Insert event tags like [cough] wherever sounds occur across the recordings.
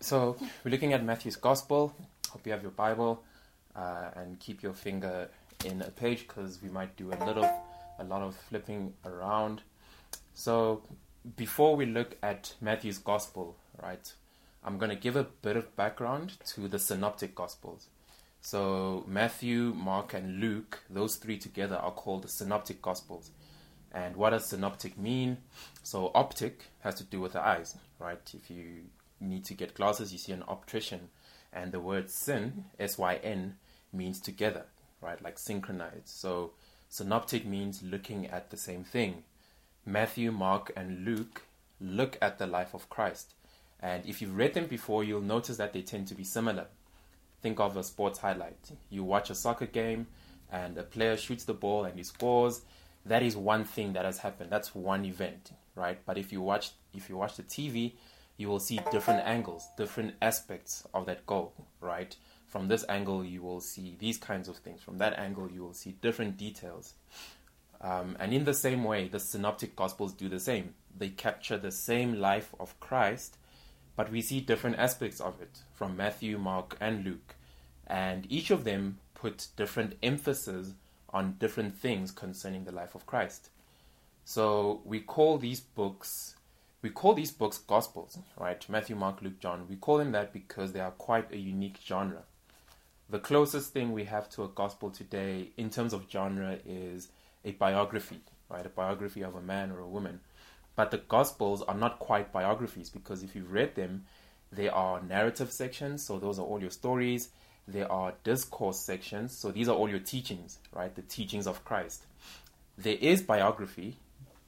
So we're looking at Matthew's Gospel. Hope you have your Bible uh, and keep your finger in a page because we might do a little, a lot of flipping around. So before we look at Matthew's Gospel, right, I'm going to give a bit of background to the Synoptic Gospels. So Matthew, Mark, and Luke, those three together are called the Synoptic Gospels. And what does synoptic mean? So optic has to do with the eyes, right? If you need to get glasses, you see an optician. And the word syn, S Y N, means together, right? Like synchronized. So synoptic means looking at the same thing. Matthew, Mark, and Luke look at the life of Christ. And if you've read them before, you'll notice that they tend to be similar. Think of a sports highlight. You watch a soccer game, and a player shoots the ball and he scores. That is one thing that has happened. That's one event, right? But if you watch if you watch the TV, you will see different angles, different aspects of that goal, right? From this angle, you will see these kinds of things. From that angle, you will see different details. Um, and in the same way, the synoptic gospels do the same. They capture the same life of Christ, but we see different aspects of it from Matthew, Mark, and Luke. And each of them put different emphasis on different things concerning the life of Christ. So we call these books we call these books gospels, right? Matthew, Mark, Luke, John. We call them that because they are quite a unique genre. The closest thing we have to a gospel today in terms of genre is a biography, right? A biography of a man or a woman. But the gospels are not quite biographies because if you've read them, they are narrative sections, so those are all your stories. There are discourse sections, so these are all your teachings, right? The teachings of Christ. There is biography,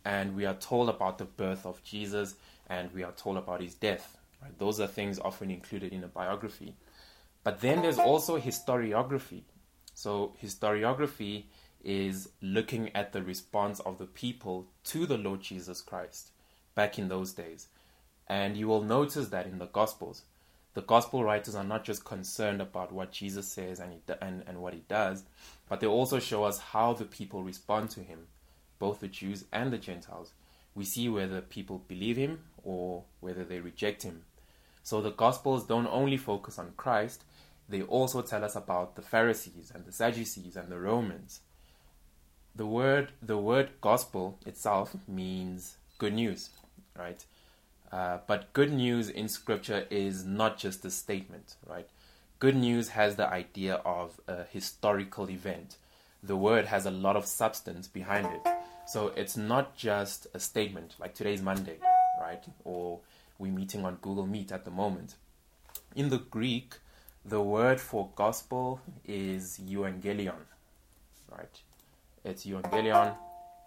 and we are told about the birth of Jesus and we are told about his death. Right? Those are things often included in a biography. But then there's also historiography. So, historiography is looking at the response of the people to the Lord Jesus Christ back in those days. And you will notice that in the Gospels, the Gospel writers are not just concerned about what Jesus says and, he, and, and what he does, but they also show us how the people respond to him both the Jews and the Gentiles. We see whether people believe him or whether they reject him. So the Gospels don't only focus on Christ, they also tell us about the Pharisees and the Sadducees and the Romans. The word the word gospel itself means good news, right? Uh, but good news in scripture is not just a statement, right? Good news has the idea of a historical event. The word has a lot of substance behind it. So it's not just a statement like today's Monday, right? Or we're meeting on Google Meet at the moment. In the Greek, the word for gospel is euangelion, right? It's euangelion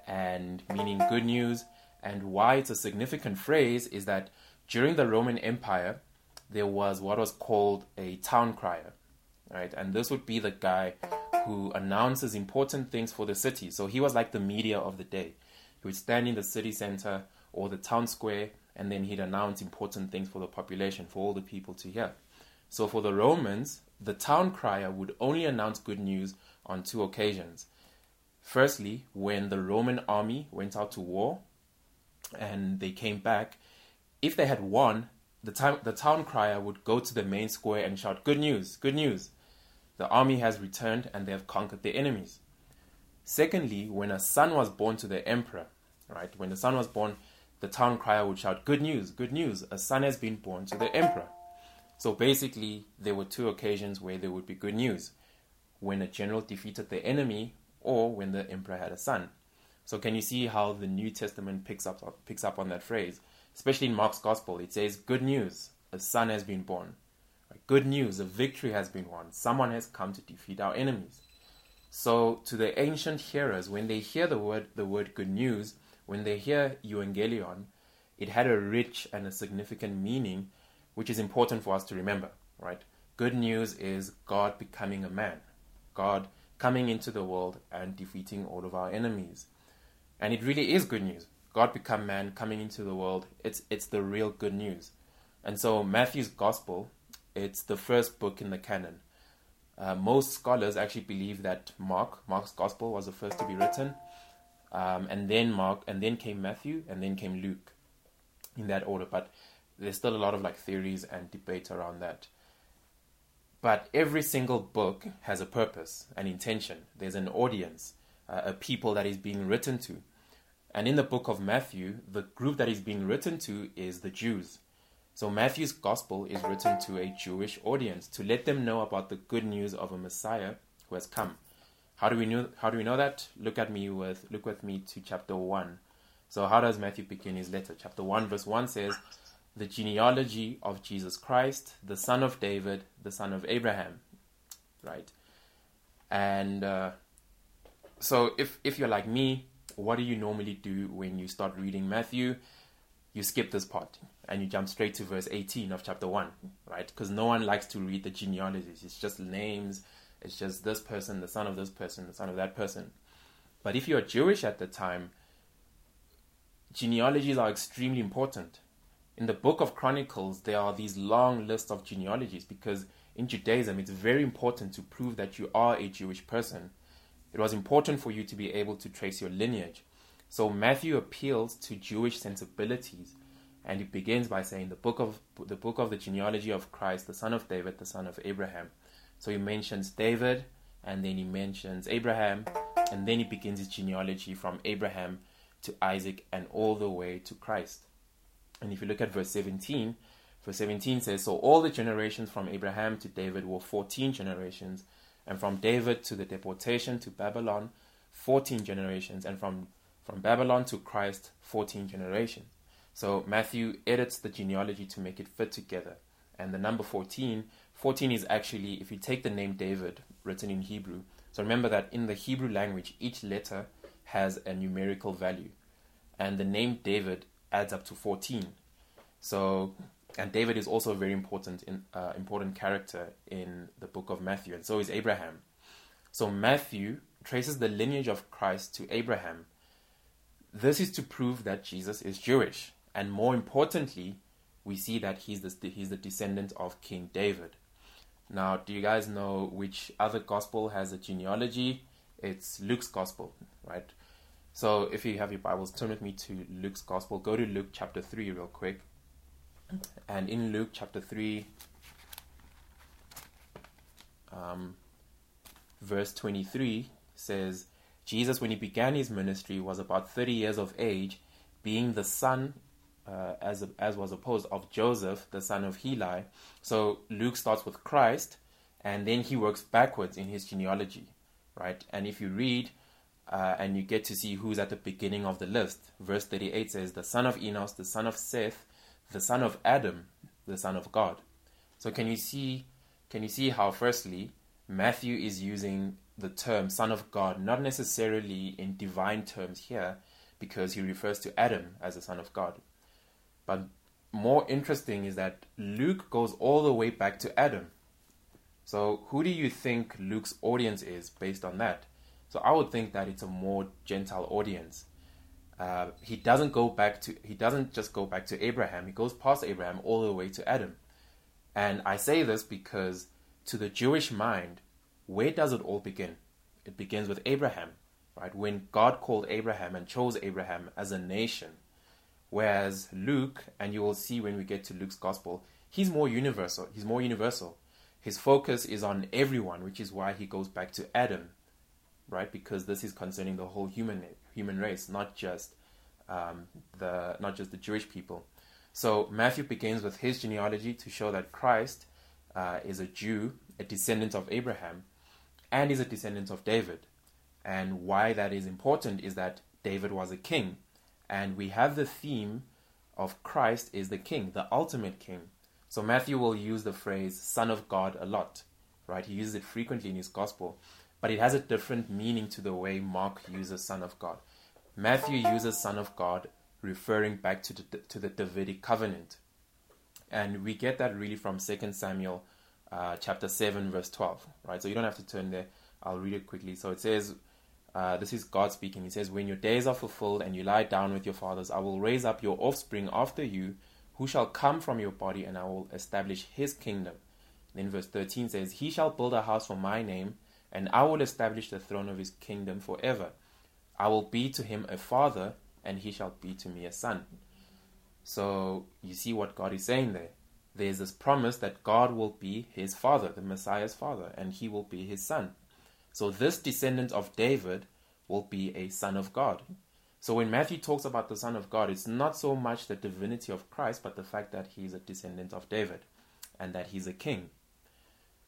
and meaning good news. And why it's a significant phrase is that during the Roman Empire, there was what was called a town crier, right? And this would be the guy who announces important things for the city. So he was like the media of the day. He would stand in the city center or the town square and then he'd announce important things for the population, for all the people to hear. So for the Romans, the town crier would only announce good news on two occasions. Firstly, when the Roman army went out to war and they came back, if they had won, the, time, the town crier would go to the main square and shout, Good news, good news the army has returned and they have conquered their enemies. Secondly, when a son was born to the emperor, right, when the son was born, the town crier would shout, Good news, good news, a son has been born to the emperor. So basically, there were two occasions where there would be good news when a general defeated the enemy or when the emperor had a son. So can you see how the New Testament picks up picks up on that phrase? Especially in Mark's gospel, it says, Good news, a son has been born. Good news, a victory has been won. Someone has come to defeat our enemies. So to the ancient hearers, when they hear the word the word good news, when they hear euangelion, it had a rich and a significant meaning, which is important for us to remember, right? Good news is God becoming a man, God coming into the world and defeating all of our enemies. And it really is good news. God become man coming into the world. It's it's the real good news. And so Matthew's gospel it's the first book in the canon. Uh, most scholars actually believe that Mark, Mark's Gospel, was the first to be written, um, and then Mark, and then came Matthew, and then came Luke, in that order. But there's still a lot of like theories and debate around that. But every single book has a purpose, an intention. There's an audience, uh, a people that is being written to. And in the book of Matthew, the group that is being written to is the Jews. So Matthew's gospel is written to a Jewish audience to let them know about the good news of a Messiah who has come. How do we know how do we know that? Look at me with look with me to chapter 1. So how does Matthew begin his letter? Chapter 1 verse 1 says, "The genealogy of Jesus Christ, the son of David, the son of Abraham." Right? And uh, so if if you're like me, what do you normally do when you start reading Matthew? You skip this part and you jump straight to verse 18 of chapter 1, right? Because no one likes to read the genealogies. It's just names, it's just this person, the son of this person, the son of that person. But if you're Jewish at the time, genealogies are extremely important. In the book of Chronicles, there are these long lists of genealogies because in Judaism, it's very important to prove that you are a Jewish person. It was important for you to be able to trace your lineage. So Matthew appeals to Jewish sensibilities and it begins by saying the book of the book of the genealogy of Christ, the son of David, the son of Abraham. So he mentions David, and then he mentions Abraham, and then he begins his genealogy from Abraham to Isaac and all the way to Christ. And if you look at verse 17, verse 17 says, So all the generations from Abraham to David were 14 generations, and from David to the deportation to Babylon, 14 generations, and from, from Babylon to Christ, 14 generations. So Matthew edits the genealogy to make it fit together. And the number 14, 14 is actually, if you take the name David, written in Hebrew. So remember that in the Hebrew language, each letter has a numerical value. And the name David adds up to 14. So, and David is also a very important, in, uh, important character in the book of Matthew, and so is Abraham. So Matthew traces the lineage of Christ to Abraham. This is to prove that Jesus is Jewish. And more importantly, we see that he's the, he's the descendant of King David. Now, do you guys know which other gospel has a genealogy? It's Luke's gospel, right? So if you have your Bibles, turn with me to Luke's gospel. Go to Luke chapter 3 real quick. And in Luke chapter 3, um, verse 23 says, Jesus, when he began his ministry, was about 30 years of age, being the son uh, as as was opposed of Joseph, the son of Heli. So Luke starts with Christ, and then he works backwards in his genealogy, right? And if you read, uh, and you get to see who's at the beginning of the list. Verse thirty-eight says, "The son of Enos, the son of Seth, the son of Adam, the son of God." So can you see? Can you see how firstly Matthew is using the term "son of God" not necessarily in divine terms here, because he refers to Adam as the son of God but more interesting is that Luke goes all the way back to Adam. So, who do you think Luke's audience is based on that? So, I would think that it's a more Gentile audience. Uh, he doesn't go back to he doesn't just go back to Abraham. He goes past Abraham all the way to Adam. And I say this because to the Jewish mind, where does it all begin? It begins with Abraham, right? When God called Abraham and chose Abraham as a nation Whereas Luke, and you will see when we get to Luke's gospel, he's more universal. He's more universal. His focus is on everyone, which is why he goes back to Adam, right? Because this is concerning the whole human human race, not just um, the not just the Jewish people. So Matthew begins with his genealogy to show that Christ uh, is a Jew, a descendant of Abraham, and is a descendant of David. And why that is important is that David was a king and we have the theme of Christ is the king, the ultimate king. So Matthew will use the phrase son of God a lot, right? He uses it frequently in his gospel, but it has a different meaning to the way Mark uses son of God. Matthew uses son of God referring back to the, to the Davidic covenant. And we get that really from 2 Samuel uh, chapter 7, verse 12, right? So you don't have to turn there. I'll read it quickly. So it says, uh, this is God speaking. He says, When your days are fulfilled and you lie down with your fathers, I will raise up your offspring after you, who shall come from your body, and I will establish his kingdom. Then verse 13 says, He shall build a house for my name, and I will establish the throne of his kingdom forever. I will be to him a father, and he shall be to me a son. So you see what God is saying there. There's this promise that God will be his father, the Messiah's father, and he will be his son. So this descendant of David will be a son of God. So when Matthew talks about the son of God, it's not so much the divinity of Christ, but the fact that he's a descendant of David and that he's a king.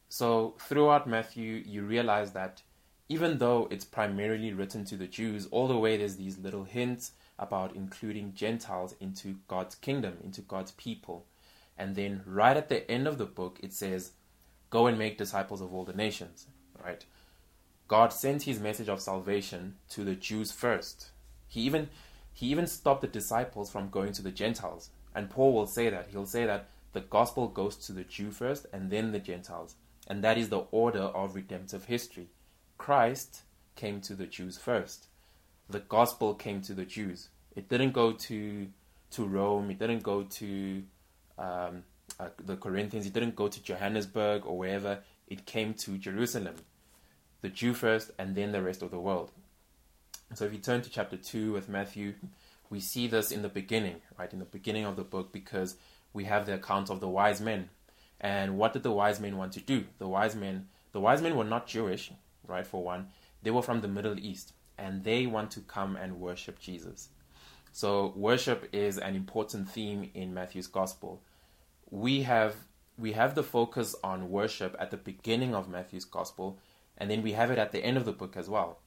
So throughout Matthew, you realize that even though it's primarily written to the Jews, all the way there's these little hints about including Gentiles into God's kingdom, into God's people. And then right at the end of the book, it says, Go and make disciples of all the nations. Right? God sent his message of salvation to the Jews first. He even he even stopped the disciples from going to the Gentiles. And Paul will say that. He'll say that the gospel goes to the Jew first and then the Gentiles. And that is the order of redemptive history. Christ came to the Jews first. The gospel came to the Jews. It didn't go to to Rome. It didn't go to um, uh, the Corinthians. It didn't go to Johannesburg or wherever. It came to Jerusalem. The Jew first, and then the rest of the world. So if you turn to chapter two with Matthew, we see this in the beginning, right? In the beginning of the book, because we have the account of the wise men. And what did the wise men want to do? The wise men, the wise men were not Jewish, right? For one, they were from the Middle East, and they want to come and worship Jesus. So worship is an important theme in Matthew's gospel. We have we have the focus on worship at the beginning of Matthew's gospel, and then we have it at the end of the book as well.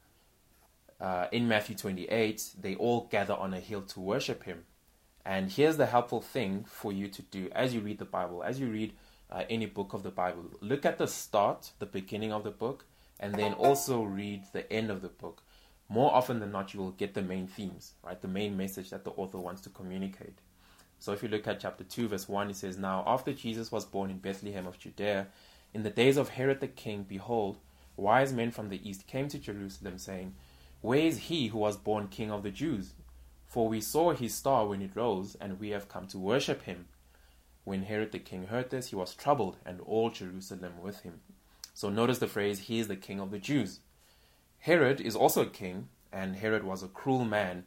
Uh, in Matthew 28, they all gather on a hill to worship him. And here's the helpful thing for you to do as you read the Bible, as you read uh, any book of the Bible. Look at the start, the beginning of the book, and then also read the end of the book. More often than not, you will get the main themes, right? The main message that the author wants to communicate. So if you look at chapter 2, verse 1, it says, Now after Jesus was born in Bethlehem of Judea, in the days of Herod the king, behold, wise men from the east came to Jerusalem, saying, Where is he who was born king of the Jews? For we saw his star when it rose, and we have come to worship him. When Herod the king heard this, he was troubled, and all Jerusalem with him. So notice the phrase, He is the king of the Jews. Herod is also a king, and Herod was a cruel man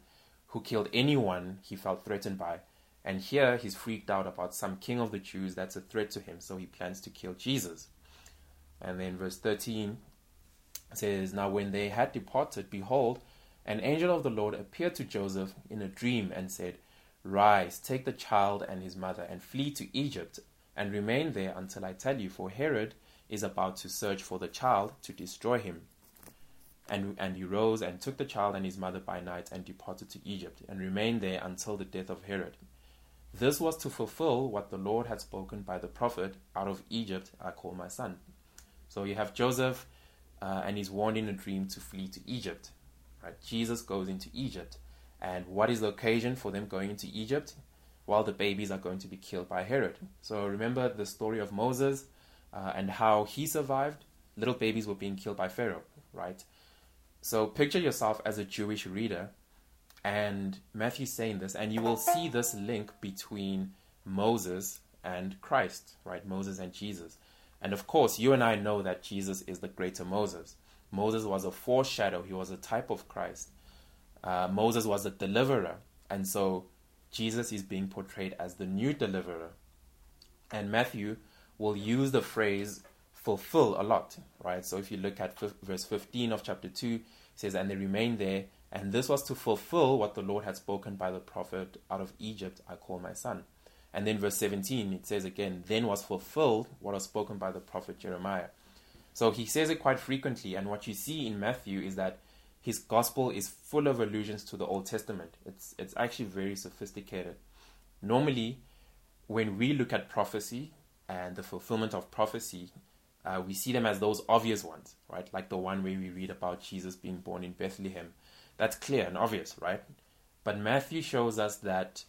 who killed anyone he felt threatened by. And here he's freaked out about some king of the Jews that's a threat to him, so he plans to kill Jesus. And then verse 13 says, Now when they had departed, behold, an angel of the Lord appeared to Joseph in a dream and said, Rise, take the child and his mother, and flee to Egypt, and remain there until I tell you, for Herod is about to search for the child to destroy him. And, and he rose and took the child and his mother by night and departed to Egypt, and remained there until the death of Herod. This was to fulfill what the Lord had spoken by the prophet, Out of Egypt I call my son. So you have Joseph, uh, and he's warned in a dream to flee to Egypt. Right? Jesus goes into Egypt. And what is the occasion for them going into Egypt? While the babies are going to be killed by Herod. So remember the story of Moses uh, and how he survived. Little babies were being killed by Pharaoh, right? So picture yourself as a Jewish reader, and Matthew saying this, and you will see this link between Moses and Christ, right? Moses and Jesus. And of course, you and I know that Jesus is the greater Moses. Moses was a foreshadow, he was a type of Christ. Uh, Moses was a deliverer, and so Jesus is being portrayed as the new deliverer. And Matthew will use the phrase fulfill a lot, right? So if you look at f- verse 15 of chapter 2, it says, And they remained there, and this was to fulfill what the Lord had spoken by the prophet, Out of Egypt I call my son. And then verse 17, it says again, Then was fulfilled what was spoken by the prophet Jeremiah. So he says it quite frequently, and what you see in Matthew is that his gospel is full of allusions to the Old Testament. It's it's actually very sophisticated. Normally, when we look at prophecy, and the fulfillment of prophecy, uh, we see them as those obvious ones, right? Like the one where we read about Jesus being born in Bethlehem. That's clear and obvious, right? But Matthew shows us that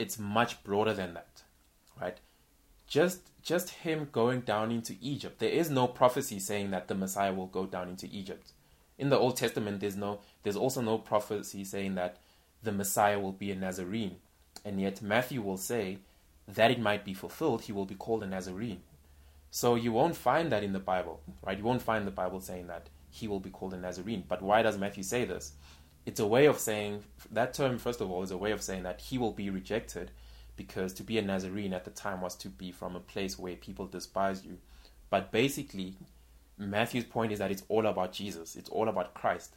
it's much broader than that, right? Just just him going down into Egypt. There is no prophecy saying that the Messiah will go down into Egypt. In the Old Testament, there's no there's also no prophecy saying that the Messiah will be a Nazarene. And yet Matthew will say that it might be fulfilled, he will be called a Nazarene. So you won't find that in the Bible, right? You won't find the Bible saying that he will be called a Nazarene. But why does Matthew say this? It's a way of saying that term first of all is a way of saying that he will be rejected because to be a Nazarene at the time was to be from a place where people despise you. But basically, Matthew's point is that it's all about Jesus. It's all about Christ.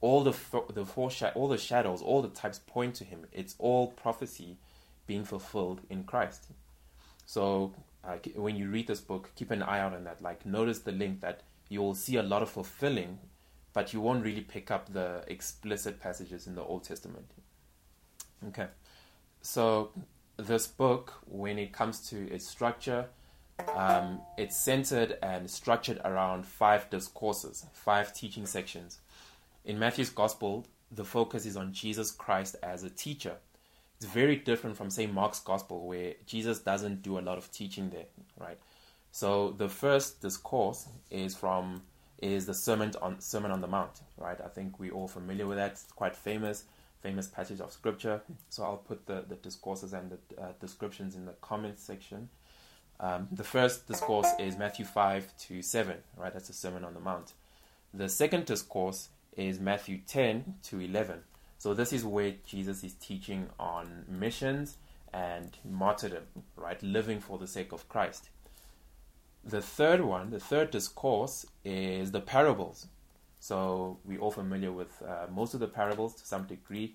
All the the foreshadow, all the shadows, all the types point to him. It's all prophecy being fulfilled in Christ. So uh, when you read this book, keep an eye out on that. Like notice the link that you will see a lot of fulfilling, but you won't really pick up the explicit passages in the Old Testament. Okay, so this book, when it comes to its structure, um, it's centered and structured around five discourses, five teaching sections. In Matthew's Gospel, the focus is on Jesus Christ as a teacher. It's very different from, say, Mark's Gospel, where Jesus doesn't do a lot of teaching there, right? So the first discourse is from is the sermon on Sermon on the Mount, right? I think we're all familiar with that. It's quite famous famous passage of scripture. So I'll put the, the discourses and the uh, descriptions in the comments section. Um, the first discourse is Matthew 5 to 7, right? That's the Sermon on the Mount. The second discourse is Matthew 10 to 11. So this is where Jesus is teaching on missions and martyrdom, right? Living for the sake of Christ. The third one, the third discourse, is the parables, so we're all familiar with uh, most of the parables to some degree,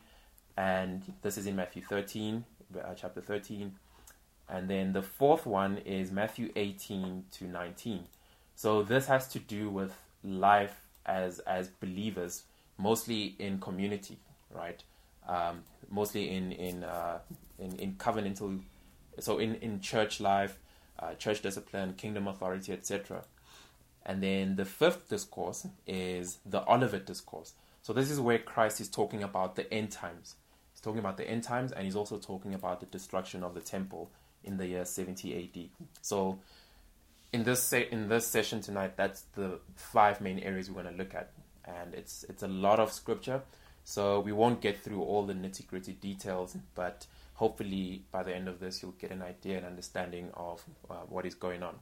and this is in Matthew 13, uh, chapter 13. And then the fourth one is Matthew 18 to 19. So this has to do with life as as believers, mostly in community, right? Um, mostly in in, uh, in in covenantal, so in in church life, uh, church discipline, kingdom authority, etc. And then the fifth discourse is the Olivet discourse. So this is where Christ is talking about the end times. He's talking about the end times and he's also talking about the destruction of the temple in the year 70 AD. So in this se- in this session tonight, that's the five main areas we're going to look at, and it's it's a lot of scripture, so we won't get through all the nitty gritty details, but hopefully by the end of this, you'll get an idea and understanding of uh, what is going on.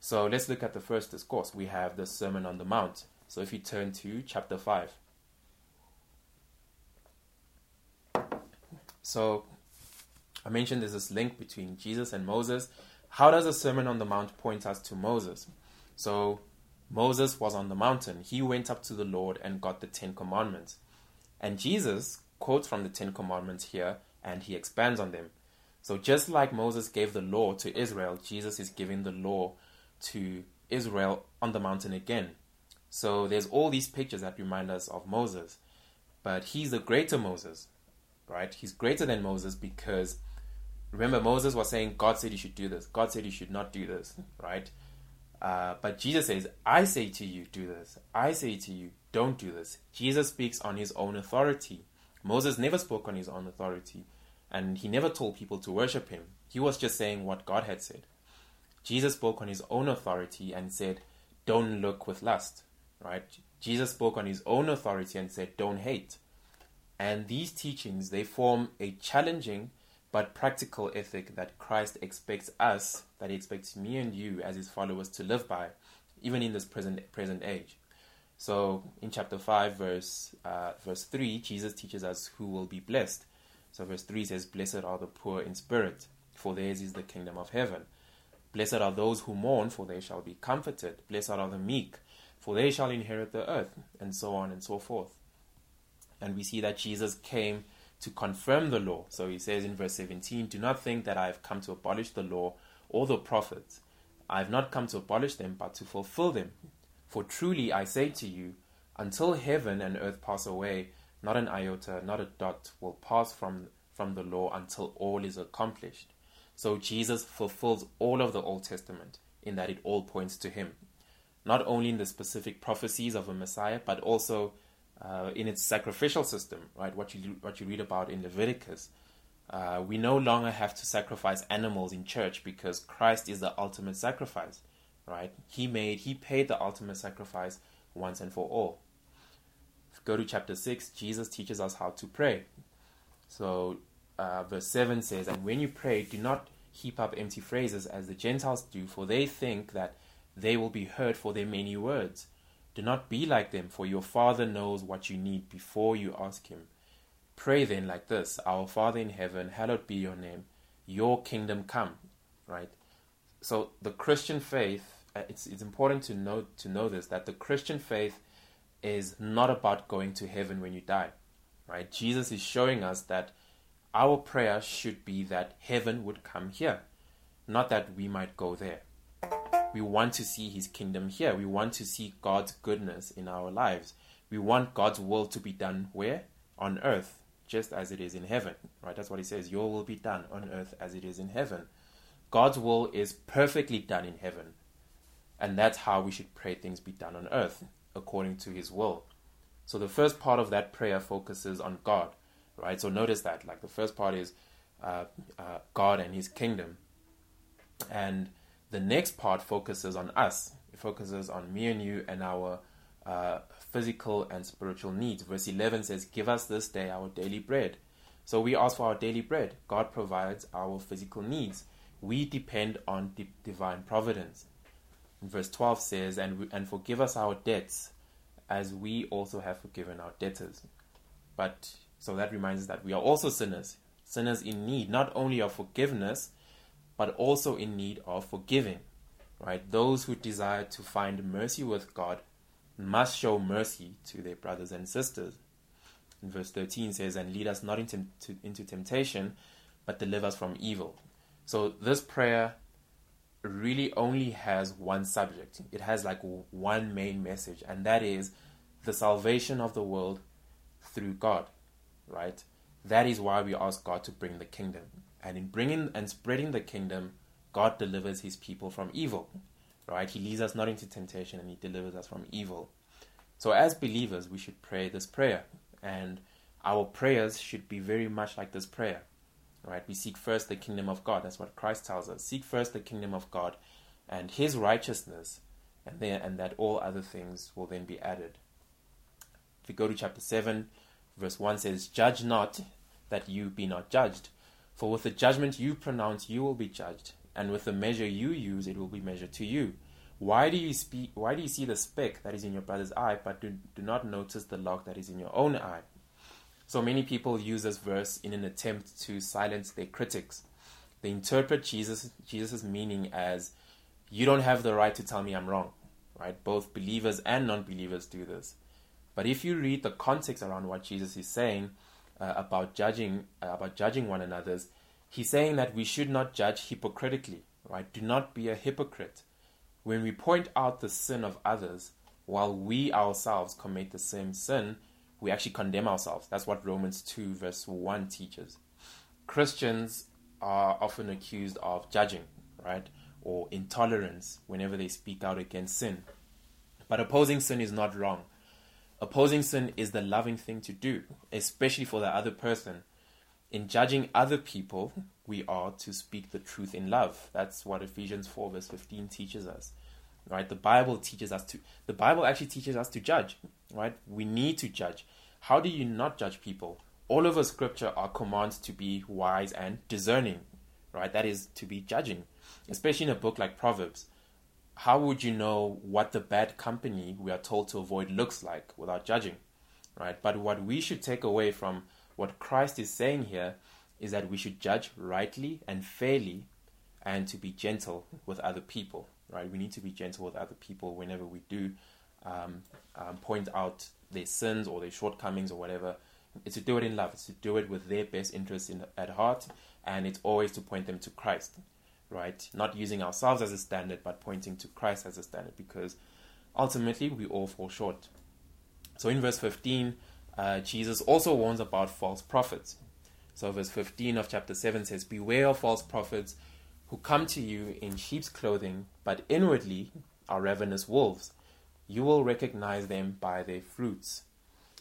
So let's look at the first discourse. We have the Sermon on the Mount. So if you turn to chapter 5. So I mentioned there's this link between Jesus and Moses. How does the Sermon on the Mount point us to Moses? So Moses was on the mountain. He went up to the Lord and got the Ten Commandments. And Jesus quotes from the Ten Commandments here and he expands on them. So just like Moses gave the law to Israel, Jesus is giving the law to Israel on the mountain again. So there's all these pictures that remind us of Moses. But he's the greater Moses, right? He's greater than Moses because remember, Moses was saying, God said you should do this, God said you should not do this, right? Uh, but Jesus says, I say to you, do this. I say to you, don't do this. Jesus speaks on his own authority. Moses never spoke on his own authority, and he never told people to worship him. He was just saying what God had said. Jesus spoke on his own authority and said, Don't look with lust, right? Jesus spoke on his own authority and said, Don't hate. And these teachings, they form a challenging but practical ethic that Christ expects us, that he expects me and you as his followers to live by, even in this present present age. So in chapter 5, verse uh, verse 3, Jesus teaches us who will be blessed. So verse 3 says, Blessed are the poor in spirit, for theirs is the kingdom of heaven. Blessed are those who mourn, for they shall be comforted. Blessed are the meek, for they shall inherit the earth, and so on and so forth. And we see that Jesus came to confirm the law. So he says in verse 17, Do not think that I have come to abolish the law or the prophets. I have not come to abolish them, but to fulfill them. For truly I say to you, until heaven and earth pass away, not an iota, not a dot will pass from, from the law until all is accomplished. So Jesus fulfills all of the Old Testament in that it all points to him. Not only in the specific prophecies of a Messiah, but also uh, in its sacrificial system, right? What you what you read about in Leviticus. Uh, we no longer have to sacrifice animals in church because Christ is the ultimate sacrifice, right? He made, he paid the ultimate sacrifice once and for all. Go to chapter six. Jesus teaches us how to pray. So uh, verse 7 says, And when you pray, do not heap up empty phrases as the Gentiles do, for they think that they will be heard for their many words. Do not be like them, for your Father knows what you need before you ask Him. Pray then like this Our Father in heaven, hallowed be your name, your kingdom come. Right? So the Christian faith, uh, it's, it's important to know, to know this that the Christian faith is not about going to heaven when you die. Right? Jesus is showing us that our prayer should be that heaven would come here, not that we might go there. We want to see his kingdom here. We want to see God's goodness in our lives. We want God's will to be done where? On earth, just as it is in heaven. Right? That's what he says. Your will be done on earth as it is in heaven. God's will is perfectly done in heaven. And that's how we should pray things be done on earth, according to his will. So the first part of that prayer focuses on God, right? So notice that, like the first part is uh, uh, God and his kingdom. And the next part focuses on us. It focuses on me and you and our uh, physical and spiritual needs. Verse 11 says, Give us this day our daily bread. So we ask for our daily bread. God provides our physical needs. We depend on di- divine providence. And verse 12 says, and, and forgive us our debts as we also have forgiven our debtors. But so that reminds us that we are also sinners, sinners in need not only of forgiveness, but also in need of forgiving. Right? Those who desire to find mercy with God must show mercy to their brothers and sisters. In verse 13 says, And lead us not into, into temptation, but deliver us from evil. So this prayer really only has one subject. It has like one main message, and that is the salvation of the world through God, right? That is why we ask God to bring the kingdom. And in bringing and spreading the kingdom, God delivers his people from evil. Right? He leads us not into temptation and he delivers us from evil. So as believers, we should pray this prayer. And our prayers should be very much like this prayer. Right? We seek first the kingdom of God. That's what Christ tells us. Seek first the kingdom of God and his righteousness, and then and that all other things will then be added. If we go to chapter 7, verse 1 says, Judge not that you be not judged. For with the judgment you pronounce, you will be judged, and with the measure you use, it will be measured to you. Why do you speak? Why do you see the speck that is in your brother's eye, but do, do not notice the log that is in your own eye? So many people use this verse in an attempt to silence their critics. They interpret Jesus Jesus' meaning as, "You don't have the right to tell me I'm wrong." Right? Both believers and non-believers do this. But if you read the context around what Jesus is saying, uh, about judging uh, about judging one another's, he's saying that we should not judge hypocritically, right? Do not be a hypocrite. When we point out the sin of others while we ourselves commit the same sin, we actually condemn ourselves. That's what Romans 2 verse 1 teaches. Christians are often accused of judging, right? Or intolerance whenever they speak out against sin. But opposing sin is not wrong. Opposing sin is the loving thing to do, especially for the other person. In judging other people, we are to speak the truth in love. That's what Ephesians 4 verse 15 teaches us. Right? The Bible teaches us to the Bible actually teaches us to judge, right? We need to judge. How do you not judge people? All over scripture are commands to be wise and discerning, right? That is to be judging, especially in a book like Proverbs how would you know what the bad company we are told to avoid looks like without judging? Right? But what we should take away from what Christ is saying here is that we should judge rightly and fairly and to be gentle with other people. Right? We need to be gentle with other people whenever we do um, um, point out their sins or their shortcomings or whatever. It's to do it in love. It's to do it with their best interests in, at heart, and it's always to point them to Christ right? Not using ourselves as a standard, but pointing to Christ as a standard, because ultimately we all fall short. So in verse 15, uh, Jesus also warns about false prophets. So verse 15 of chapter 7 says, Beware of false prophets who come to you in sheep's clothing, but inwardly are ravenous wolves. You will recognize them by their fruits.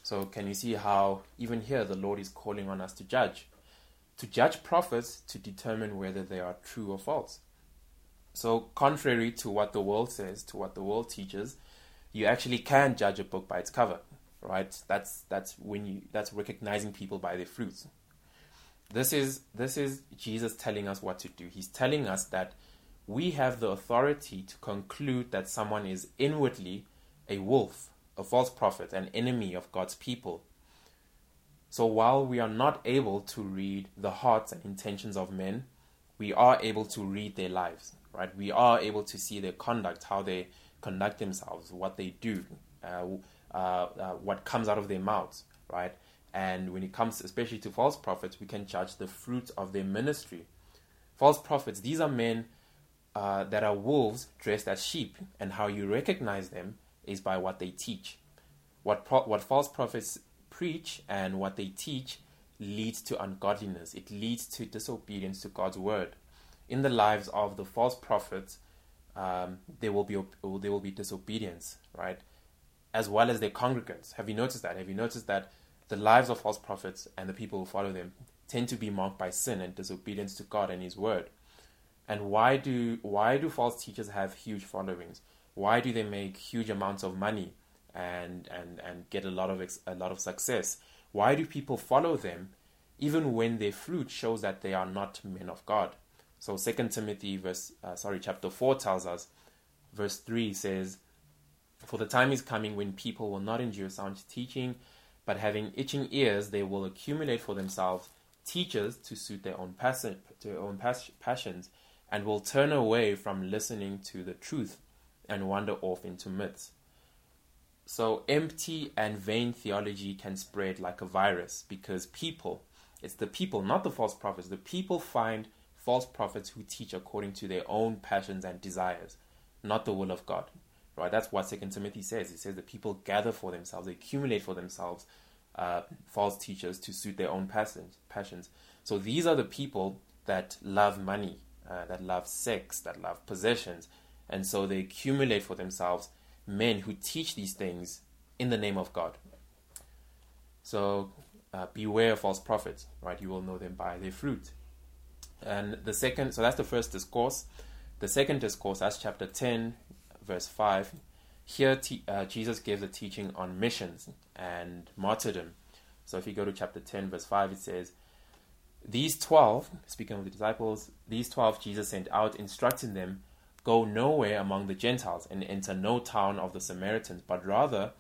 So, can you see how even here the Lord is calling on us to judge? to judge prophets to determine whether they are true or false. So, contrary to what the world says, to what the world teaches, you actually can judge a book by its cover, right? That's that's when you that's recognizing people by their fruits. This is this is Jesus telling us what to do. He's telling us that we have the authority to conclude that someone is inwardly a wolf, a false prophet, an enemy of God's people. So while we are not able to read the hearts and intentions of men, we are able to read their lives, right? We are able to see their conduct, how they conduct themselves, what they do, uh, uh, uh, what comes out of their mouths, right? And when it comes, especially to false prophets, we can judge the fruit of their ministry. False prophets, these are men uh, that are wolves dressed as sheep, and how you recognize them is by what they teach. What pro- what false prophets preach and what they teach leads to ungodliness. It leads to disobedience to God's word. In the lives of the false prophets, um, there will be there will be disobedience, right? As well as their congregants. Have you noticed that? Have you noticed that the lives of false prophets and the people who follow them tend to be marked by sin and disobedience to God and His word? And why do why do false teachers have huge followings? Why do they make huge amounts of money and and and get a lot of ex, a lot of success? Why do people follow them even when their fruit shows that they are not men of God? So Second Timothy verse uh, sorry chapter 4 tells us verse 3 says for the time is coming when people will not endure sound teaching but having itching ears they will accumulate for themselves teachers to suit their own passion their own pas- passions and will turn away from listening to the truth and wander off into myths. So, empty and vain theology can spread like a virus because people, it's the people, not the false prophets, the people find false prophets who teach according to their own passions and desires, not the will of God. Right? That's what Second Timothy says. It says the people gather for themselves, they accumulate for themselves uh, false teachers to suit their own passions. Passions. So these are the people that love money, uh, that love sex, that love possessions, and so they accumulate for themselves men who teach these things in the name of God. So uh, beware of false prophets, right? You will know them by their fruit. And the second, so that's the first discourse. The second discourse, that's chapter 10, verse 5. Here, te- uh, Jesus gives a teaching on missions and martyrdom. So if you go to chapter 10, verse 5, it says, these 12, speaking of the disciples, these 12 Jesus sent out, instructing them, Go nowhere among the Gentiles and enter no town of the Samaritans, but rather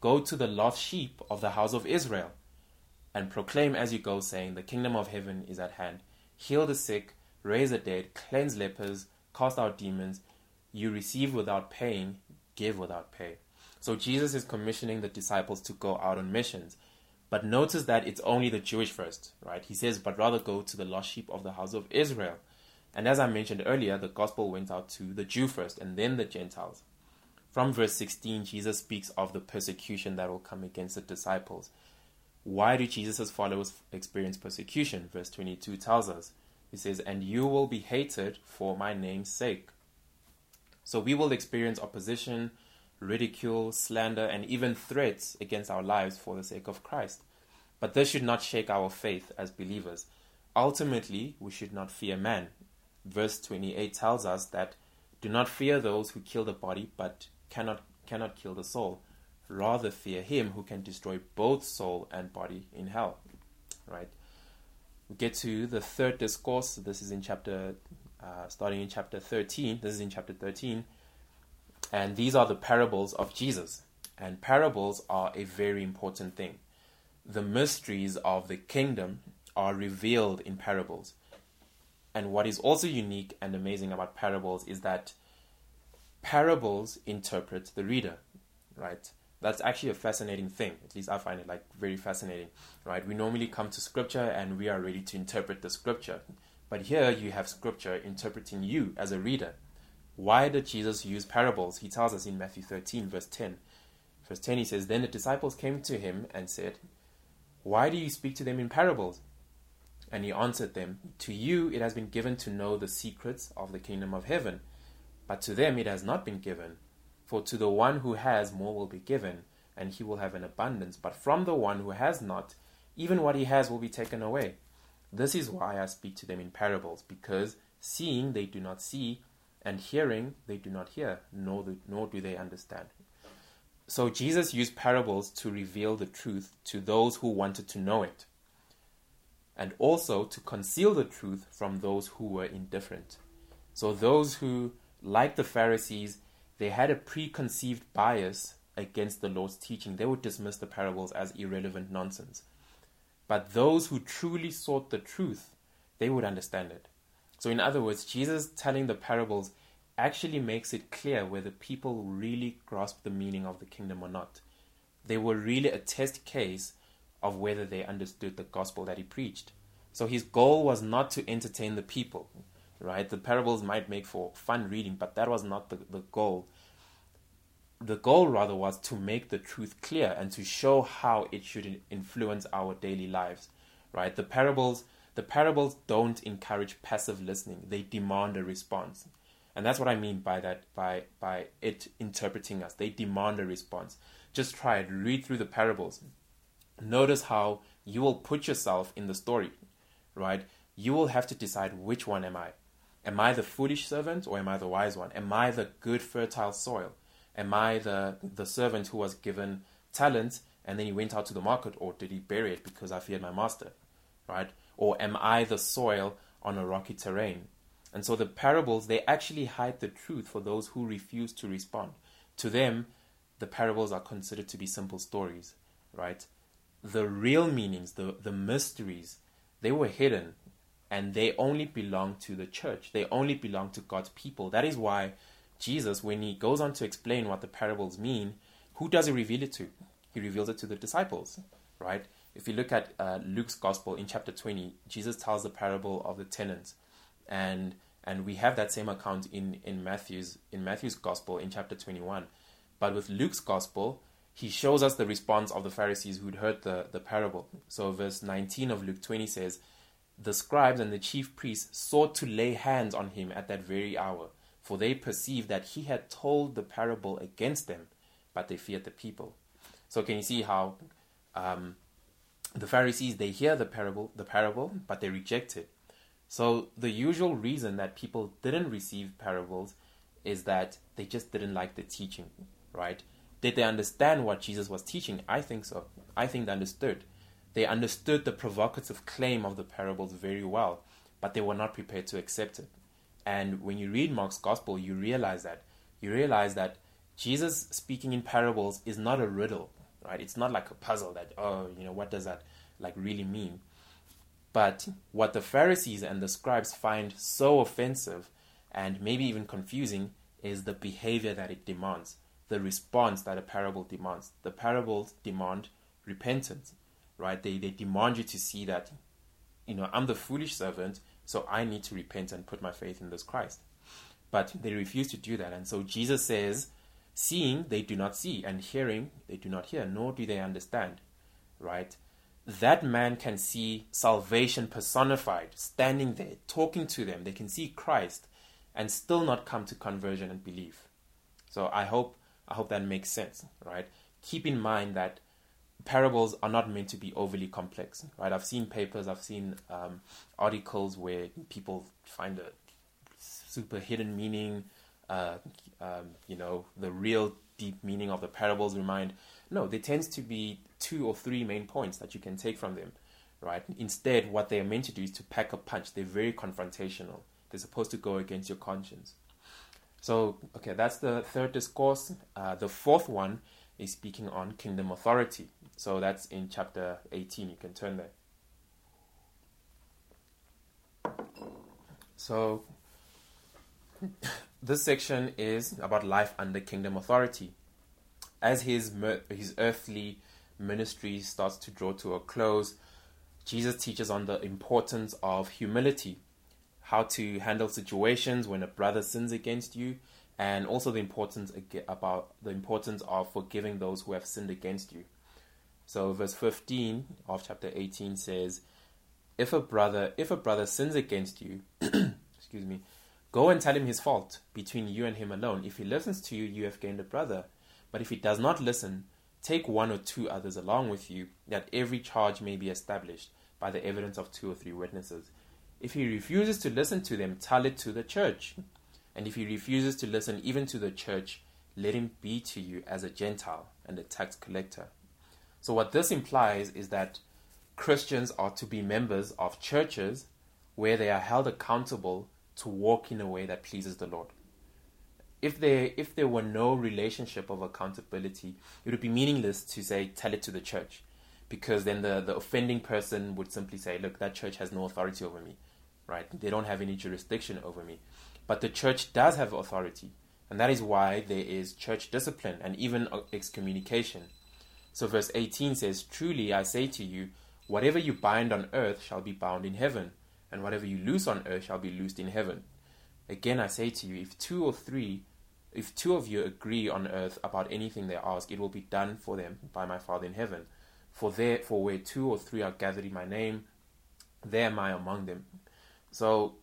go to the lost sheep of the house of Israel and proclaim as you go, saying, The kingdom of heaven is at hand. Heal the sick, raise the dead, cleanse lepers, cast out demons. You receive without paying, give without pay. So Jesus is commissioning the disciples to go out on missions. But notice that it's only the Jewish first, right? He says, but rather go to the lost sheep of the house of Israel. And as I mentioned earlier, the gospel went out to the Jew first and then the Gentiles. From verse 16, Jesus speaks of the persecution that will come against the disciples. Why do Jesus' followers experience persecution? Verse 22 tells us, He says, And you will be hated for my name's sake. So we will experience opposition, ridicule, slander, and even threats against our lives for the sake of Christ. But this should not shake our faith as believers. Ultimately, we should not fear man. Verse 28 tells us that do not fear those who kill the body but cannot cannot kill the soul. Rather fear him who can destroy both soul and body in hell. Right? We get to the third discourse. This is in chapter uh, starting in chapter 13. This is in chapter 13 and these are the parables of Jesus. And parables are a very important thing. The mysteries of the kingdom are revealed in parables. And what is also unique and amazing about parables is that parables interpret the reader, right? That's actually a fascinating thing. At least I find it like very fascinating, right? We normally come to scripture and we are ready to interpret the scripture. But here you have scripture interpreting you as a reader. Why did Jesus use parables? He tells us in Matthew 13, verse 10. Verse 10, he says, Then the disciples came to him and said, Why do you speak to them in parables? And he answered them, To you it has been given to know the secrets of the kingdom of heaven, but to them it has not been given. For to the one who has, more will be given, and he will have an abundance. But from the one who has not, even what he has will be taken away. This is why I speak to them in parables, because seeing they do not see, and hearing they do not hear, nor do, nor do they understand. So Jesus used parables to reveal the truth to those who wanted to know it, and also to conceal the truth from those who were indifferent. So those who, like the Pharisees, they had a preconceived bias against the Lord's teaching, they would dismiss the parables as irrelevant nonsense. But those who truly sought the truth, they would understand it. So, in other words, Jesus telling the parables actually makes it clear whether people really grasp the meaning of the kingdom or not. They were really a test case of whether they understood the gospel that he preached. So his goal was not to entertain the people, right? The parables might make for fun reading, but that was not the, the goal. The goal, rather, was to make the truth clear and to show how it should influence our daily lives, right? The parables, the parables don't encourage passive listening; they demand a response, and that's what I mean by that. By by it interpreting us, they demand a response. Just try it. Read through the parables. Notice how you will put yourself in the story right? You will have to decide which one am I. Am I the foolish servant or am I the wise one? Am I the good fertile soil? Am I the the servant who was given talent and then he went out to the market or did he bury it because I feared my master? Right? Or am I the soil on a rocky terrain? And so the parables they actually hide the truth for those who refuse to respond. To them, the parables are considered to be simple stories, right? The real meanings, the, the mysteries, they were hidden and they only belong to the church. They only belong to God's people. That is why Jesus, when he goes on to explain what the parables mean, who does he reveal it to? He reveals it to the disciples, right? If you look at uh, Luke's gospel in chapter 20, Jesus tells the parable of the tenants. And and we have that same account in, in Matthew's in Matthew's gospel in chapter 21. But with Luke's gospel, he shows us the response of the Pharisees who'd heard the, the parable. So, verse 19 of Luke 20 says, The scribes and the chief priests sought to lay hands on him at that very hour, for they perceived that he had told the parable against them, but they feared the people. So, can you see how um, the Pharisees they hear the parable, the parable, but they reject it? So, the usual reason that people didn't receive parables is that they just didn't like the teaching, right? Did they understand what Jesus was teaching? I think so. I think they understood. They understood the provocative claim of the parables very well, but they were not prepared to accept it. And when you read Mark's gospel, you realize that. You realize that Jesus speaking in parables is not a riddle, right? It's not like a puzzle that, oh, you know, what does that like really mean? But what the Pharisees and the scribes find so offensive and maybe even confusing is the behavior that it demands the response that a parable demands. The parables demand repentance, right? They, they demand you to see that, you know, I'm the foolish servant, so I need to repent and put my faith in this Christ. But they refuse to do that. And so Jesus says, seeing they do not see, and hearing they do not hear, nor do they understand, right? That man can see salvation personified, standing there, talking to them. They can see Christ and still not come to conversion and belief. So I hope I hope that makes sense, right? Keep in mind that parables are not meant to be overly complex, right? I've seen papers, I've seen um, articles where people find a super hidden meaning, uh, um, you know, the real deep meaning of the parables remind. No, there tends to be two or three main points that you can take from them, right? Instead, what they are meant to do is to pack a punch. They're very confrontational. They're supposed to go against your conscience. So, okay, that's the third discourse. Uh, the fourth one is speaking on kingdom authority. So that's in chapter 18. You can turn there. So, [coughs] this section is about life under kingdom authority. As his, his earthly ministry starts to draw to a close, Jesus teaches on the importance of humility how to handle situations when a brother sins against you, and also the importance about the importance of forgiving those who have sinned against you. So verse 15 of chapter 18 says, if a brother if a brother sins against you, [clears throat] excuse me, go and tell him his fault between you and him alone. If he listens to you, you have gained a brother. But if he does not listen, take one or two others along with you, that every charge may be established by the evidence of two or three witnesses. If he refuses to listen to them, tell it to the church. And if he refuses to listen even to the church, let him be to you as a Gentile and a tax collector. So, what this implies is that Christians are to be members of churches where they are held accountable to walk in a way that pleases the Lord. if there if there were no relationship of accountability, it would be meaningless to say tell it to the church, because then the the offending person would simply say, look, that church has no authority over me, right? They don't have any jurisdiction over me, but the church does have authority, and that is why there is church discipline and even uh, excommunication. So verse 18 says, Truly I say to you, whatever you bind on earth shall be bound in heaven, and whatever you loose on earth shall be loosed in heaven. Again I say to you, if two or three if two of you agree on earth about anything they ask, it will be done for them by my Father in heaven. For there, for where two or three are gathered in my name, there am I among them. So,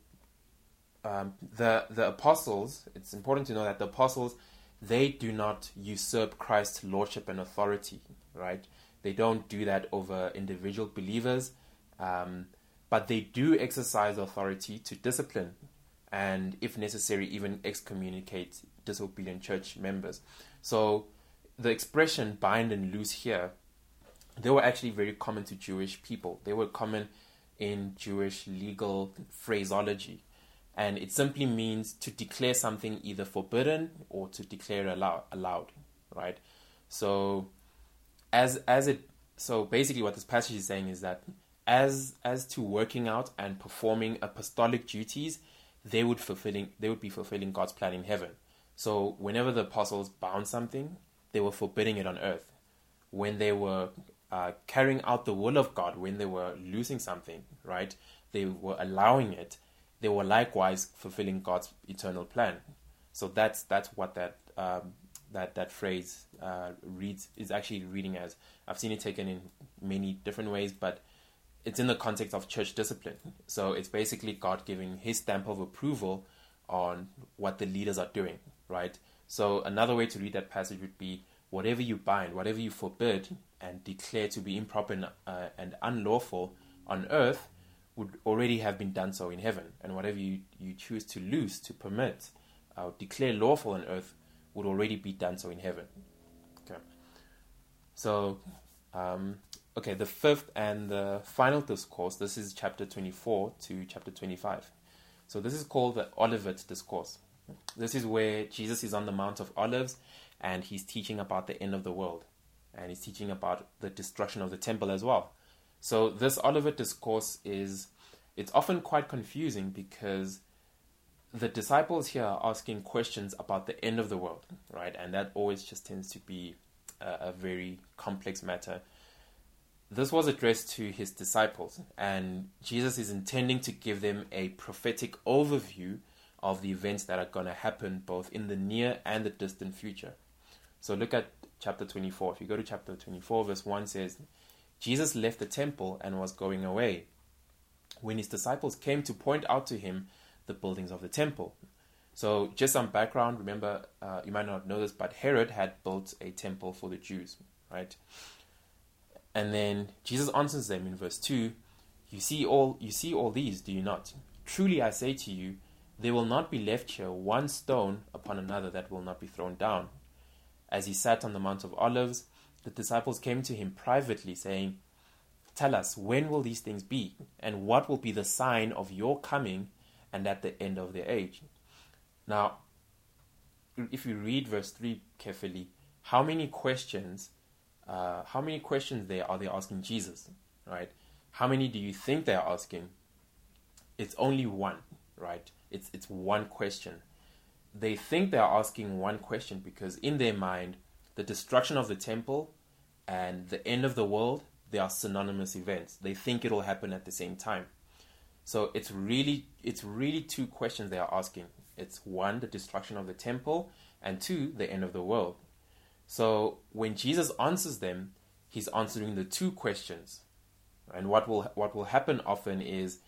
um, the the apostles. It's important to know that the apostles they do not usurp Christ's lordship and authority. Right? They don't do that over individual believers, um, but they do exercise authority to discipline and, if necessary, even excommunicate disobedient church members. So the expression bind and loose here, they were actually very common to Jewish people. They were common in Jewish legal phraseology. And it simply means to declare something either forbidden or to declare allow, allowed, right? So, as as it so basically what this passage is saying is that as as to working out and performing apostolic duties, they would fulfilling they would be fulfilling God's plan in heaven. So whenever the apostles bound something, they were forbidding it on earth. When they were uh, carrying out the will of God, when they were losing something, right, they were allowing it. They were likewise fulfilling God's eternal plan. So that's that's what that um, that that phrase uh, reads is actually reading as. I've seen it taken in many different ways, but it's in the context of church discipline. So it's basically God giving His stamp of approval on what the leaders are doing right? So another way to read that passage would be whatever you bind, whatever you forbid and declare to be improper and, uh, and unlawful on earth would already have been done so in heaven. And whatever you, you choose to loose, to permit, uh, declare lawful on earth would already be done so in heaven. Okay. So, um, okay, the fifth and the final discourse, this is chapter 24 to chapter 25. So, this is called the Olivet Discourse. This is where Jesus is on the Mount of Olives and he's teaching about the end of the world. And he's teaching about the destruction of the temple as well. So this Olivet discourse is it's often quite confusing because the disciples here are asking questions about the end of the world, right? And that always just tends to be a, a very complex matter. This was addressed to his disciples, and Jesus is intending to give them a prophetic overview of the events that are going to happen both in the near and the distant future. So look at chapter 24. If you go to chapter 24, verse 1 says, Jesus left the temple and was going away. When his disciples came to point out to him the buildings of the temple. So, just some background. Remember, uh, you might not know this, but Herod had built a temple for the Jews, right? And then Jesus answers them in verse two. You see all you see all these, do you not? Truly I say to you, there will not be left here one stone upon another that will not be thrown down. As he sat on the Mount of Olives, the disciples came to him privately, saying, Tell us, when will these things be? And what will be the sign of your coming and at the end of the age? Now, if you read verse 3 carefully, how many questions, uh, how many questions there are they asking Jesus, right? How many do you think they're asking? It's only one, right? It's it's one question. They think they're asking one question because in their mind, the destruction of the temple and the end of the world, they are synonymous events. They think it'll happen at the same time. So it's really it's really two questions they are asking. It's one, the destruction of the temple, and two, the end of the world. So when Jesus answers them, he's answering the two questions. And what will what will happen often is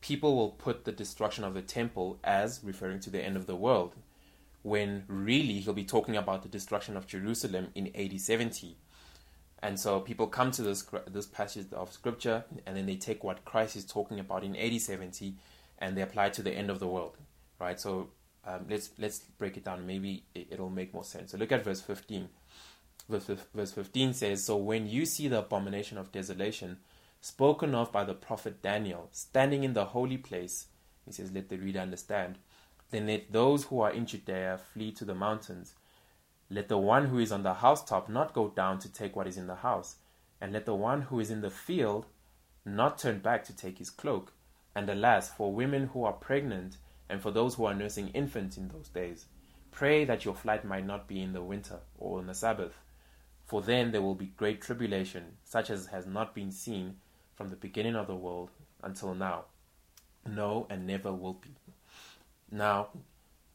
people will put the destruction of the temple as referring to the end of the world, when really he'll be talking about the destruction of Jerusalem in AD 70. And so people come to this this passage of scripture and then they take what Christ is talking about in AD 70 and they apply it to the end of the world, right? So um, let's let's break it down. Maybe it, will make more sense. So look at verse 15. Verse, verse 15 says, So when you see the abomination of desolation, spoken of by the prophet Daniel, standing in the holy place. He says, Let the reader understand. Then let those who are in Judea flee to the mountains. Let the one who is on the housetop not go down to take what is in the house, and let the one who is in the field not turn back to take his cloak. And alas, for women who are pregnant and for those who are nursing infants in those days, pray that your flight might not be in the winter or on the Sabbath, for then there will be great tribulation, such as has not been seen from the beginning of the world until now. No, and never will be. Now,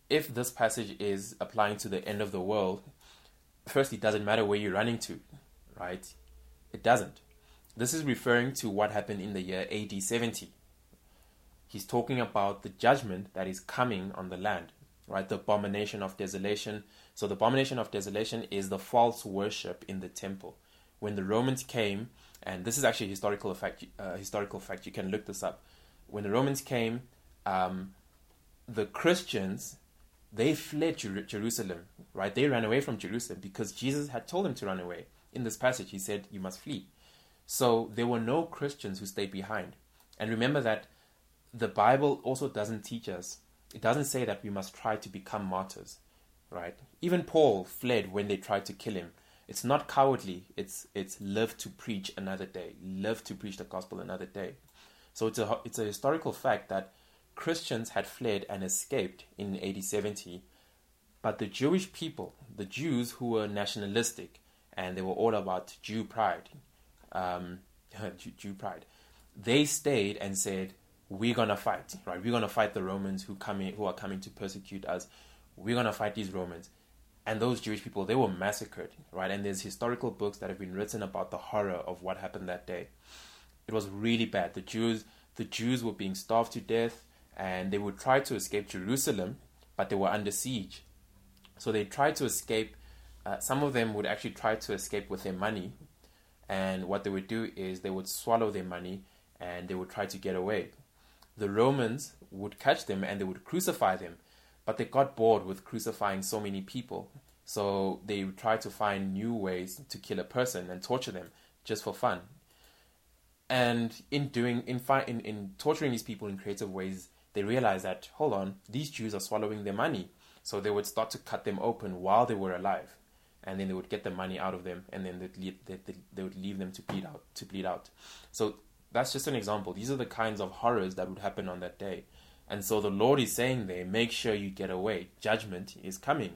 if this passage is applying to the end of the world, first, it doesn't matter where you're running to, right? It doesn't. This is referring to what happened in the year AD 70. He's talking about the judgment that is coming on the land, right? The abomination of desolation. So, the abomination of desolation is the false worship in the temple. When the Romans came, and this is actually historical fact, uh, historical fact, you can look this up. When the Romans came, um, the Christians they fled Jer- Jerusalem, right? They ran away from Jerusalem because Jesus had told them to run away. In this passage, he said, You must flee. So there were no Christians who stayed behind. And remember that the Bible also doesn't teach us, it doesn't say that we must try to become martyrs, right? Even Paul fled when they tried to kill him. It's not cowardly, it's, it's live to preach another day, live to preach the gospel another day. So it's a, it's a historical fact that Christians had fled and escaped in AD 70, but the Jewish people, the Jews who were nationalistic and they were all about Jew pride, um, [laughs] Jew pride, they stayed and said, "We're gonna fight, right? We're gonna fight the Romans who coming who are coming to persecute us. We're gonna fight these Romans." And those Jewish people, they were massacred, right? And there's historical books that have been written about the horror of what happened that day. It was really bad. The Jews, the Jews were being starved to death and they would try to escape Jerusalem, but they were under siege. So they tried to escape. Uh, some of them would actually try to escape with their money, and what they would do is they would swallow their money and they would try to get away. The Romans would catch them and they would crucify them, but they got bored with crucifying so many people. So they would try to find new ways to kill a person and torture them just for fun. And in doing in fi- in, in torturing these people in creative ways, they realized that, hold on, these Jews are swallowing their money. So they would start to cut them open while they were alive. And then they would get the money out of them, and then they'd leave, they, they would leave them to bleed out. To bleed out. So that's just an example. These are the kinds of horrors that would happen on that day. And so the Lord is saying there, make sure you get away. Judgment is coming.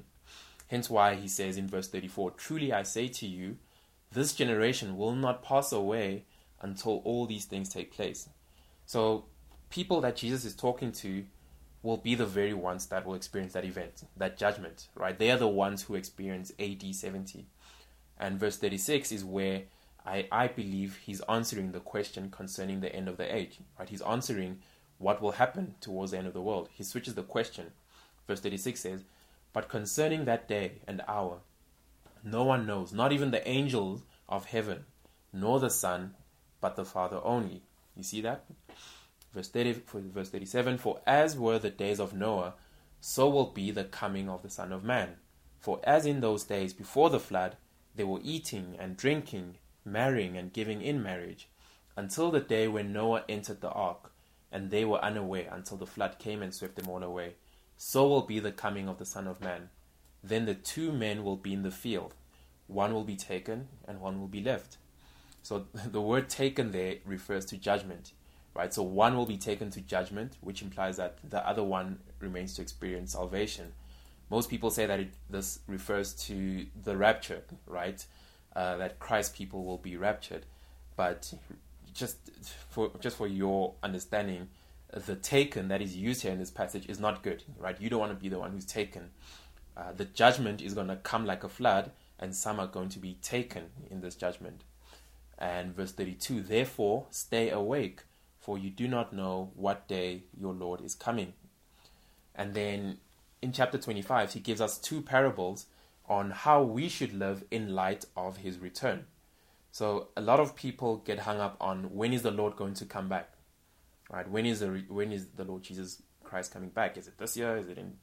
Hence why he says in verse 34 Truly I say to you, this generation will not pass away until all these things take place. So people that Jesus is talking to will be the very ones that will experience that event, that judgment, right? They are the ones who experience AD 70. And verse 36 is where I, I believe he's answering the question concerning the end of the age, right? He's answering what will happen towards the end of the world. He switches the question. Verse 36 says, But concerning that day and hour, no one knows, not even the angels of heaven, nor the Son, but the Father only. You see that? Verse, 30, verse 37 For as were the days of Noah, so will be the coming of the Son of Man. For as in those days before the flood, they were eating and drinking, marrying and giving in marriage, until the day when Noah entered the ark, and they were unaware until the flood came and swept them all away. So will be the coming of the Son of Man. Then the two men will be in the field, one will be taken and one will be left. So [laughs] the word taken there refers to judgment right? So one will be taken to judgment, which implies that the other one remains to experience salvation. Most people say that it, this refers to the rapture, right? Uh, that Christ people will be raptured, but just for just for your understanding, the taken that is used here in this passage is not good, right? You don't want to be the one who's taken. Uh, the judgment is going to come like a flood, and some are going to be taken in this judgment. And verse 32 Therefore, stay awake for you do not know what day your Lord is coming. And then in chapter 25, he gives us two parables on how we should live in light of his return. So a lot of people get hung up on when is the Lord going to come back? Right? When is the when is the Lord Jesus Christ coming back? Is it this year? Is it in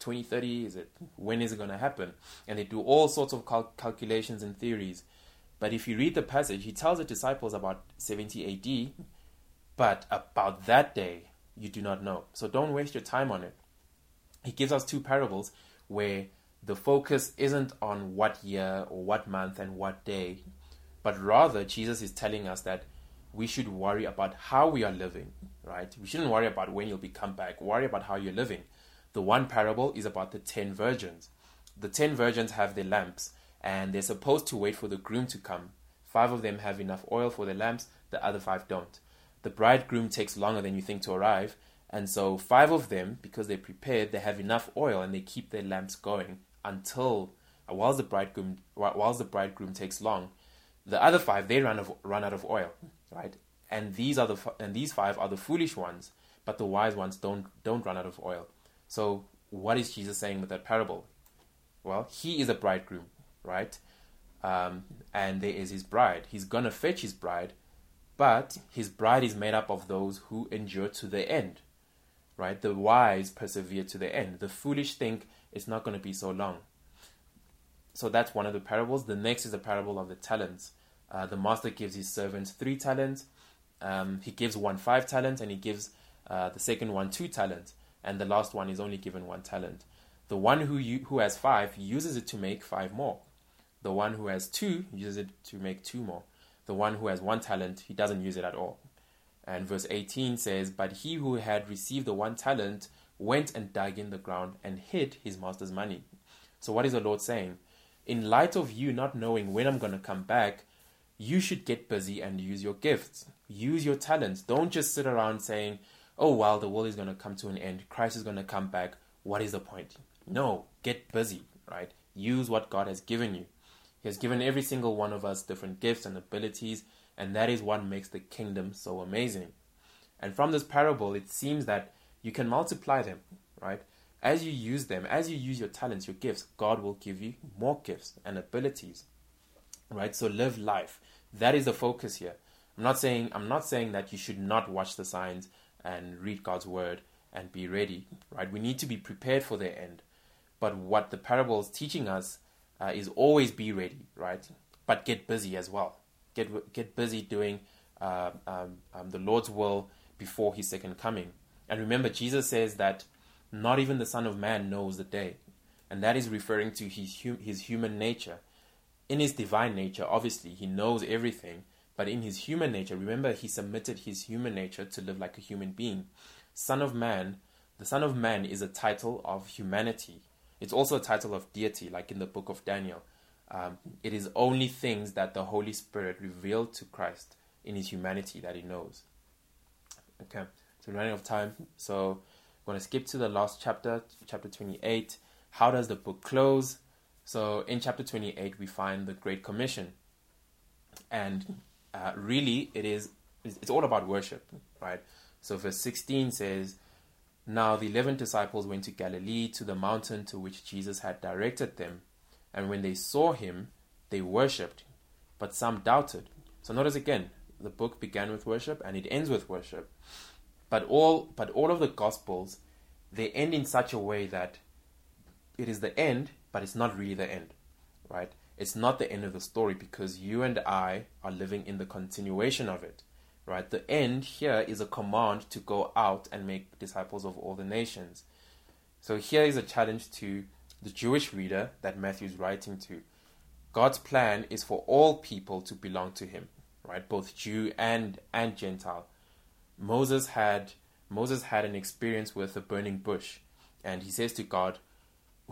2030? Is it when is it going to happen? And they do all sorts of cal- calculations and theories. But if you read the passage, he tells the disciples about 70 AD but about that day, you do not know. So don't waste your time on it. he gives us two parables where the focus isn't on what year or what month and what day, but rather Jesus is telling us that we should worry about how we are living, right? We shouldn't worry about when you'll be come back, worry about how you're living. The one parable is about the ten virgins. The ten virgins have their lamps and they're supposed to wait for the groom to come. Five of them have enough oil for their lamps, the other five don't. The bridegroom takes longer than you think to arrive, and so five of them, because they're prepared, they have enough oil and they keep their lamps going until uh, whilst the bridegroom whilst the bridegroom takes long, the other five they run of, run out of oil, right? And these are the and these five are the foolish ones, but the wise ones don't don't run out of oil. So what is Jesus saying with that parable? Well, he is a bridegroom, right? Um, and there is his bride. He's gonna fetch his bride, but his bride is made up of those who endure to the end, right? The wise persevere to the end. The foolish think it's not going to be so long. So that's one of the parables. The next is the parable of the talents. Uh, the master gives his servants three talents. Um, he gives one five talents, and he gives uh, the second one two talents, and the last one is only given one talent. The one who who has five uses it to make five more. The one who has two uses it to make two more. The one who has one talent, he doesn't use it at all. And verse 18 says, But he who had received the one talent went and dug in the ground and hid his master's money. So, what is the Lord saying? In light of you not knowing when I'm going to come back, you should get busy and use your gifts. Use your talents. Don't just sit around saying, oh, well, the world is going to come to an end. Christ is going to come back. What is the point? No, get busy, right? Use what God has given you. He has given every single one of us different gifts and abilities, and that is what makes the kingdom so amazing. And from this parable, it seems that you can multiply them, right? As you use them, as you use your talents, your gifts, God will give you more gifts and abilities, right? So live life. That is the focus here. I'm not saying I'm not saying that you should not watch the signs and read God's word and be ready, right? We need to be prepared for the end. But what the parable is teaching us uh, is always be ready, right? But get busy as well. Get get busy doing uh, um, um, the Lord's will before His second coming. And remember, Jesus says that not even the Son of Man knows the day, and that is referring to his his human nature. In his divine nature, obviously, he knows everything, but in his human nature, remember, he submitted his human nature to live like a human being. Son of Man, the Son of Man is a title of humanity. It's also a title of deity, like in the book of Daniel. Um, it is only things that the Holy Spirit revealed to Christ in his humanity that he knows. Okay, so running out of time. So I'm going to skip to the last chapter, chapter 28. How does the book close? So in chapter 28, we find the Great Commission. And uh, really, it is it's all about worship, right? So verse 16 says, Now the eleven disciples went to Galilee, to the mountain to which Jesus had directed them. And when they saw him, they worshipped, but some doubted. So notice again, the book began with worship and it ends with worship. But all but all of the gospels they end in such a way that it is the end, but it's not really the end. Right? It's not the end of the story because you and I are living in the continuation of it. Right? The end here is a command to go out and make disciples of all the nations. So here is a challenge to the Jewish reader that Matthew is writing to. God's plan is for all people to belong to him, right? Both Jew and and Gentile. Moses had Moses had an experience with a burning bush, and he says to God,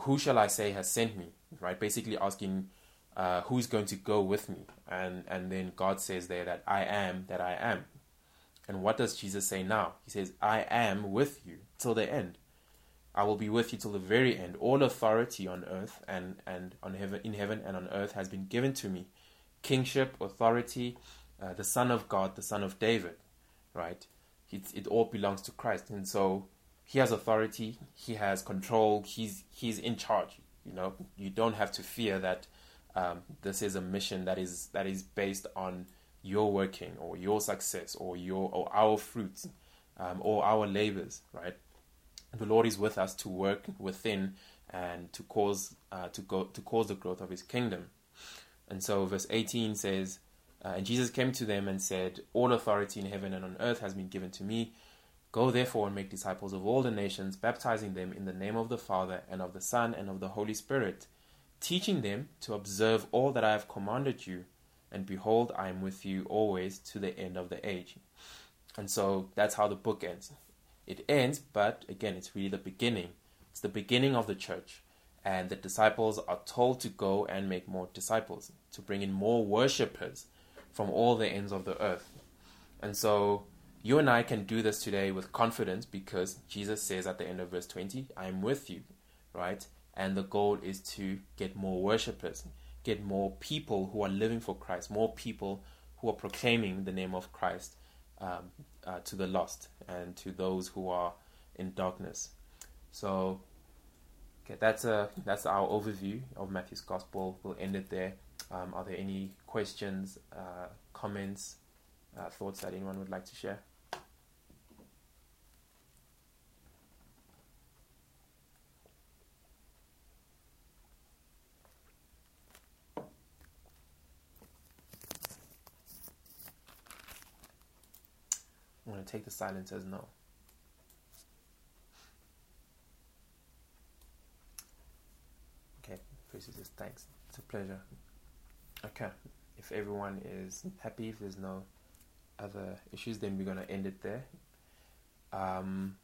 "Who shall I say has sent me?" Right, basically asking, uh, "Who's going to go with me?" And and then God says there that I am that I am. And what does Jesus say now? He says, "I am with you till the end." I will be with you till the very end. All authority on earth and, and on heaven in heaven and on earth has been given to me. Kingship, authority, uh, the Son of God, the Son of David, right? It, it all belongs to Christ, and so he has authority, he has control, he's he's in charge. You know, you don't have to fear that um, this is a mission that is that is based on your working or your success or your or our fruits um, or our labors, right? the Lord is with us to work within and to cause uh, to go to cause the growth of His kingdom. And so, verse 18 says, uh, "And Jesus came to them and said, All authority in heaven and on earth has been given to me. Go therefore and make disciples of all the nations, baptizing them in the name of the Father, and of the Son, and of the Holy Spirit, teaching them to observe all that I have commanded you. And behold, I am with you always to the end of the age. And so that's how the book ends. It ends, but again, it's really the beginning. It's the beginning of the church. And the disciples are told to go and make more disciples, to bring in more worshippers from all the ends of the earth. And so you and I can do this today with confidence because Jesus says at the end of verse 20, I am with you, right? And the goal is to get more worshippers, get more people who are living for Christ, more people who are proclaiming the name of Christ um, uh, to the lost and to those who are in darkness. So, okay, that's a that's our overview of Matthew's Gospel. We'll end it there. Um, are there any questions, uh, comments, uh, thoughts that anyone would like to share? Take the silence as no. Okay, Tracy says thanks. It's a pleasure. Okay, if everyone is happy, if there's no other issues, then we're to end it there. Um,